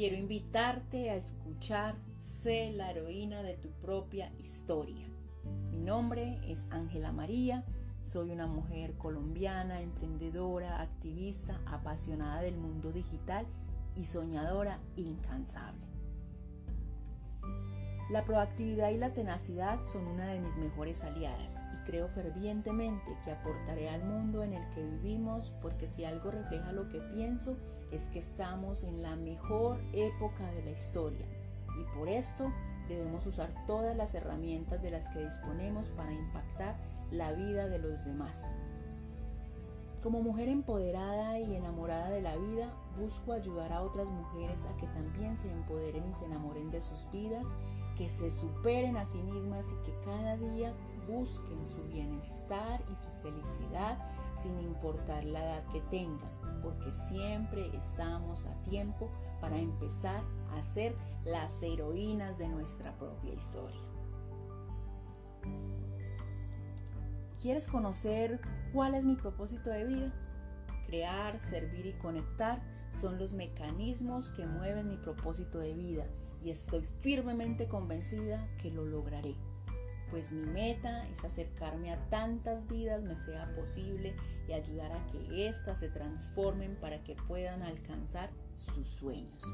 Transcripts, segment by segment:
Quiero invitarte a escuchar Sé la heroína de tu propia historia. Mi nombre es Ángela María, soy una mujer colombiana, emprendedora, activista, apasionada del mundo digital y soñadora incansable. La proactividad y la tenacidad son una de mis mejores aliadas y creo fervientemente que aportaré al mundo en el que vivimos porque si algo refleja lo que pienso es que estamos en la mejor época de la historia y por esto debemos usar todas las herramientas de las que disponemos para impactar la vida de los demás. Como mujer empoderada y enamorada de la vida, busco ayudar a otras mujeres a que también se empoderen y se enamoren de sus vidas, que se superen a sí mismas y que cada día busquen su bienestar y su felicidad sin importar la edad que tengan, porque siempre estamos a tiempo para empezar a ser las heroínas de nuestra propia historia. ¿Quieres conocer cuál es mi propósito de vida? Crear, servir y conectar son los mecanismos que mueven mi propósito de vida y estoy firmemente convencida que lo lograré pues mi meta es acercarme a tantas vidas me sea posible y ayudar a que éstas se transformen para que puedan alcanzar sus sueños.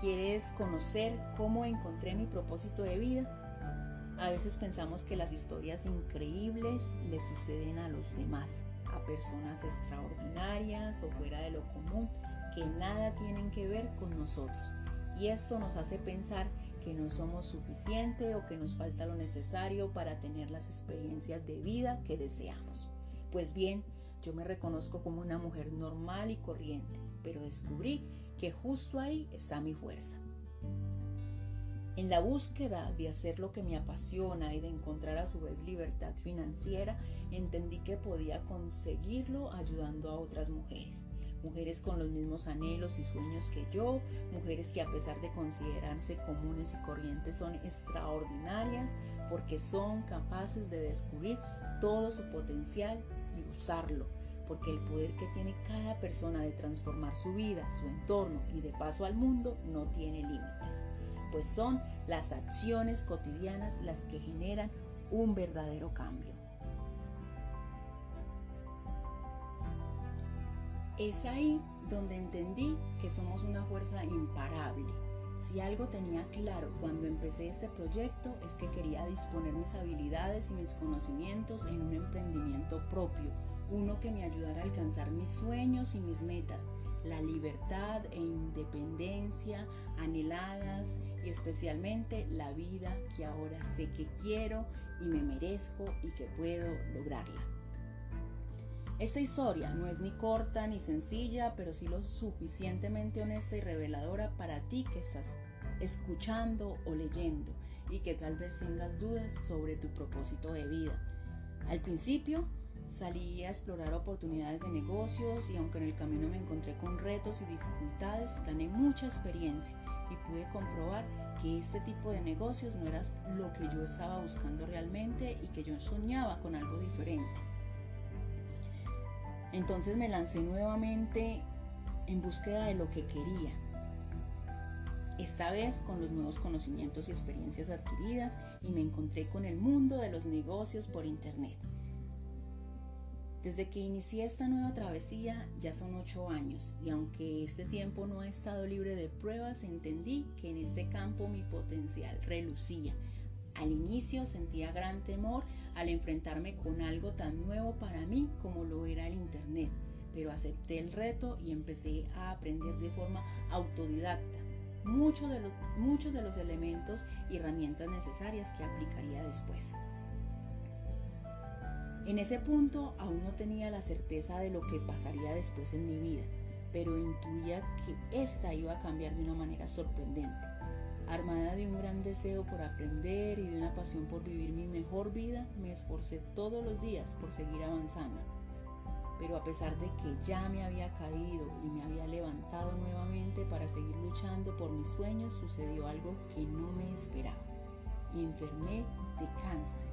¿Quieres conocer cómo encontré mi propósito de vida? A veces pensamos que las historias increíbles le suceden a los demás, a personas extraordinarias o fuera de lo común, que nada tienen que ver con nosotros y esto nos hace pensar que no somos suficiente o que nos falta lo necesario para tener las experiencias de vida que deseamos. Pues bien, yo me reconozco como una mujer normal y corriente, pero descubrí que justo ahí está mi fuerza. En la búsqueda de hacer lo que me apasiona y de encontrar a su vez libertad financiera, entendí que podía conseguirlo ayudando a otras mujeres mujeres con los mismos anhelos y sueños que yo, mujeres que a pesar de considerarse comunes y corrientes son extraordinarias porque son capaces de descubrir todo su potencial y usarlo, porque el poder que tiene cada persona de transformar su vida, su entorno y de paso al mundo no tiene límites, pues son las acciones cotidianas las que generan un verdadero cambio. Es ahí donde entendí que somos una fuerza imparable. Si algo tenía claro cuando empecé este proyecto es que quería disponer mis habilidades y mis conocimientos en un emprendimiento propio, uno que me ayudara a alcanzar mis sueños y mis metas, la libertad e independencia anheladas y especialmente la vida que ahora sé que quiero y me merezco y que puedo lograrla. Esta historia no es ni corta ni sencilla, pero sí lo suficientemente honesta y reveladora para ti que estás escuchando o leyendo y que tal vez tengas dudas sobre tu propósito de vida. Al principio salí a explorar oportunidades de negocios y aunque en el camino me encontré con retos y dificultades, gané mucha experiencia y pude comprobar que este tipo de negocios no era lo que yo estaba buscando realmente y que yo soñaba con algo diferente. Entonces me lancé nuevamente en búsqueda de lo que quería. Esta vez con los nuevos conocimientos y experiencias adquiridas y me encontré con el mundo de los negocios por Internet. Desde que inicié esta nueva travesía ya son ocho años y aunque este tiempo no ha estado libre de pruebas, entendí que en este campo mi potencial relucía al inicio sentía gran temor al enfrentarme con algo tan nuevo para mí como lo era el Internet, pero acepté el reto y empecé a aprender de forma autodidacta. muchos de, los, de los elementos y herramientas necesarias que aplicaría después. En ese punto aún no tenía la certeza de lo que pasaría después en mi vida, pero intuía que esta iba a cambiar de una manera sorprendente. Armada de un gran deseo por aprender y de una pasión por vivir mi mejor vida, me esforcé todos los días por seguir avanzando. Pero a pesar de que ya me había caído y me había levantado nuevamente para seguir luchando por mis sueños, sucedió algo que no me esperaba. Enfermé de cáncer.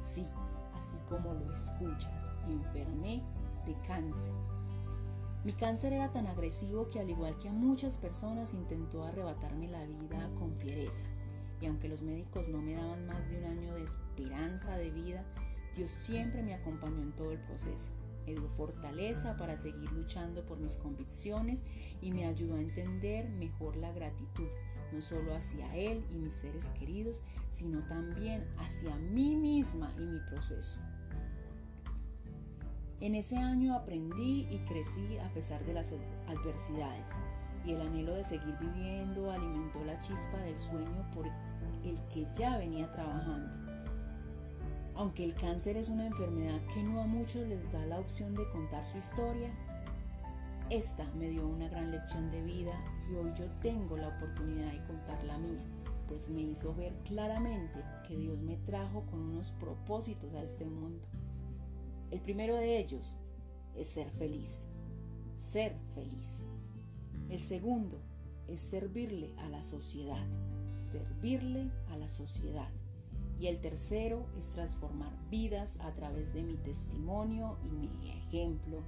Sí, así como lo escuchas, enfermé de cáncer. Mi cáncer era tan agresivo que al igual que a muchas personas intentó arrebatarme la vida con fiereza. Y aunque los médicos no me daban más de un año de esperanza de vida, Dios siempre me acompañó en todo el proceso. Me dio fortaleza para seguir luchando por mis convicciones y me ayudó a entender mejor la gratitud, no solo hacia Él y mis seres queridos, sino también hacia mí misma y mi proceso. En ese año aprendí y crecí a pesar de las adversidades y el anhelo de seguir viviendo alimentó la chispa del sueño por el que ya venía trabajando. Aunque el cáncer es una enfermedad que no a muchos les da la opción de contar su historia, esta me dio una gran lección de vida y hoy yo tengo la oportunidad de contar la mía, pues me hizo ver claramente que Dios me trajo con unos propósitos a este mundo el primero de ellos es ser feliz, ser feliz. El segundo es servirle a la sociedad, servirle a la sociedad. Y el tercero es transformar vidas a través de mi testimonio y mi ejemplo,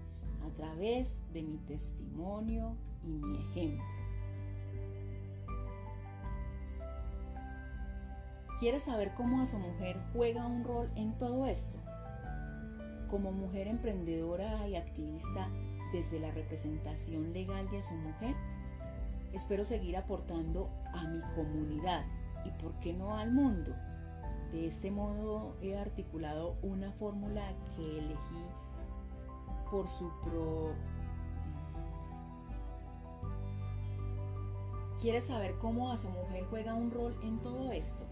a través de mi testimonio y mi ejemplo. ¿Quieres saber cómo a su mujer juega un rol en todo esto? Como mujer emprendedora y activista desde la representación legal de su mujer, espero seguir aportando a mi comunidad y, por qué no, al mundo. De este modo he articulado una fórmula que elegí por su pro... ¿Quieres saber cómo a su mujer juega un rol en todo esto?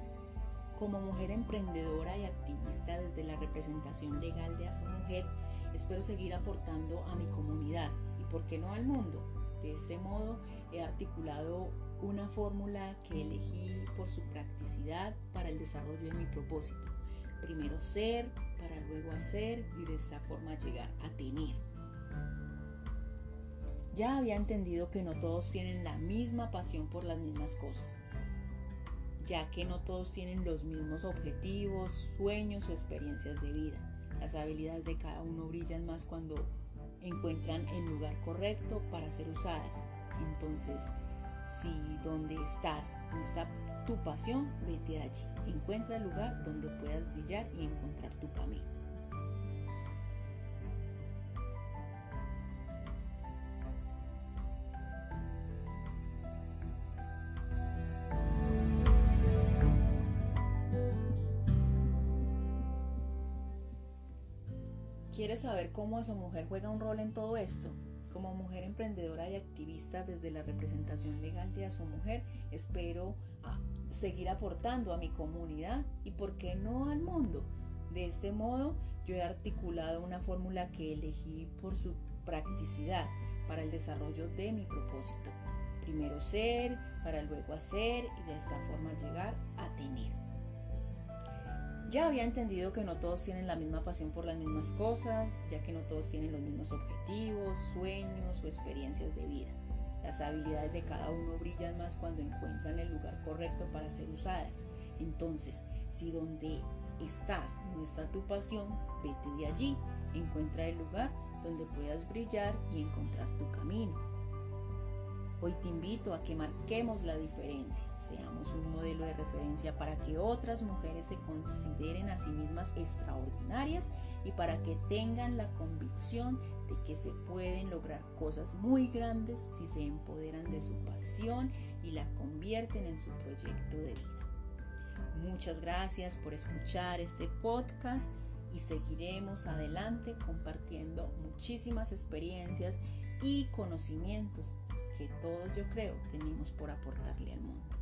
Como mujer emprendedora y activista desde la representación legal de a su mujer, espero seguir aportando a mi comunidad y, por qué no, al mundo. De este modo, he articulado una fórmula que elegí por su practicidad para el desarrollo de mi propósito. Primero ser, para luego hacer y de esta forma llegar a tener. Ya había entendido que no todos tienen la misma pasión por las mismas cosas ya que no todos tienen los mismos objetivos, sueños o experiencias de vida. Las habilidades de cada uno brillan más cuando encuentran el lugar correcto para ser usadas. Entonces, si donde estás no está tu pasión, vete allí. Encuentra el lugar donde puedas brillar y encontrar tu camino. ¿Quieres saber cómo su mujer juega un rol en todo esto? Como mujer emprendedora y activista desde la representación legal de su mujer, espero ah, seguir aportando a mi comunidad y, por qué no, al mundo. De este modo, yo he articulado una fórmula que elegí por su practicidad para el desarrollo de mi propósito. Primero ser, para luego hacer y de esta forma llegar a tener. Ya había entendido que no todos tienen la misma pasión por las mismas cosas, ya que no todos tienen los mismos objetivos, sueños o experiencias de vida. Las habilidades de cada uno brillan más cuando encuentran el lugar correcto para ser usadas. Entonces, si donde estás no está tu pasión, vete de allí, encuentra el lugar donde puedas brillar y encontrar tu camino. Hoy te invito a que marquemos la diferencia, seamos un modelo de referencia para que otras mujeres se consideren a sí mismas extraordinarias y para que tengan la convicción de que se pueden lograr cosas muy grandes si se empoderan de su pasión y la convierten en su proyecto de vida. Muchas gracias por escuchar este podcast y seguiremos adelante compartiendo muchísimas experiencias y conocimientos que todos yo creo tenemos por aportarle al mundo.